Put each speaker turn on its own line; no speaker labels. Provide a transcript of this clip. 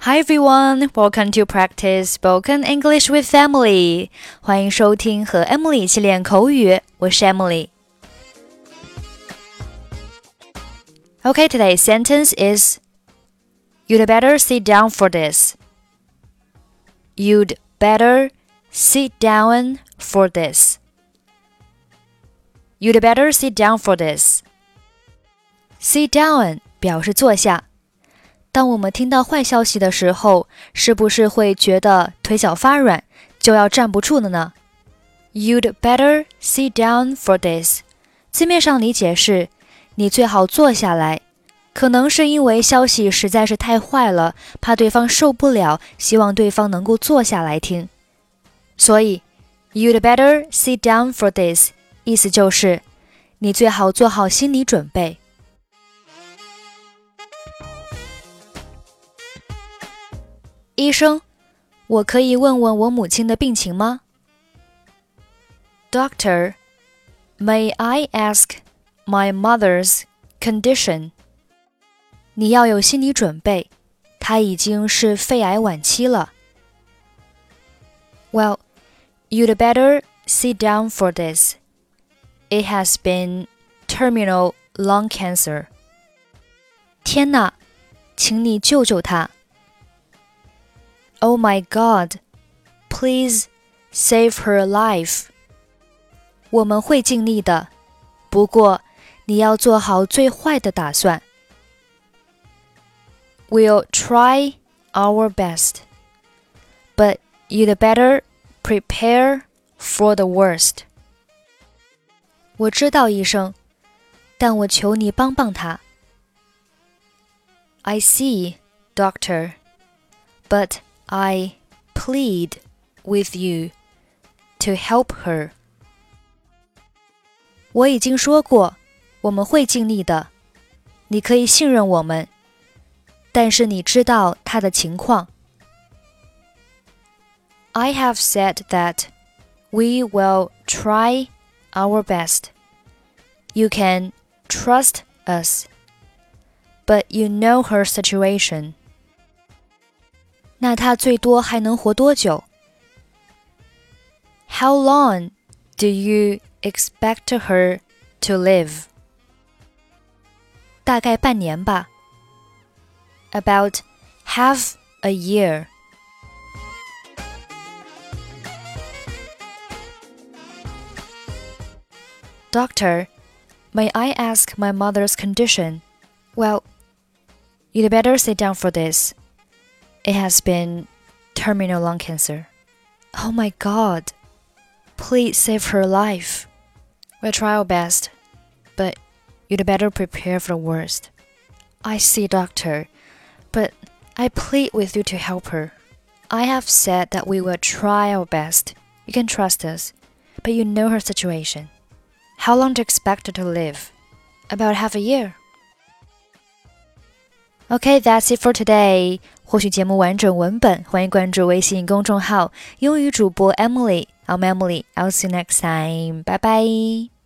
Hi everyone, welcome to practice spoken English with Emily. 欢迎收听和 Emily 一起练口语，我是 Emily。Okay, today's sentence is You'd better sit down for this. You'd better sit down for this. You'd better sit down for this. Sit down 表示坐下。 当我们听到坏消息的时候，是不是会觉得腿脚发软，就要站不住了呢？You'd better sit down for this。字面上理解是，你最好坐下来。可能是因为消息实在是太坏了，怕对方受不了，希望对方能够坐下来听。所以，You'd better sit down for this，意思就是你最好做好心理准备。医生，我可以问问我母亲的病情吗？Doctor, may I ask my mother's condition? 你要有心理准备，她已经是肺癌晚期了。Well, you'd better sit down for this. It has been terminal lung cancer. 天哪，请你救救她 ！Oh my God! Please save her life. 我们会尽力的，不过你要做好最坏的打算。We'll try our best, but you'd better prepare for the worst. 我知道，医生，但我求你帮帮他。I see, doctor, but I plead with you to help her. 我已经说过，我们会尽力的，你可以信任我们。但是你知道他的情况。I have said that we will try our best. You can trust us, but you know her situation. 那他最多还能活多久？How long do you expect her to live? 大概半年吧。About half a year. Doctor, may I ask my mother's condition? Well, you'd better sit down for this. It has been terminal lung cancer. Oh my god. Please save her life. We'll try our best, but you'd better prepare for the worst. I see, doctor, but I plead with you to help her. I have said that we will try our best. You can trust us, but you know her situation. How long do you expect her to live? About half a year. Okay, that's it for today. 获取节目完整文本，欢迎关注微信公众号“英语主播 Emily”。I'm Emily. I'll see you next time. Bye bye.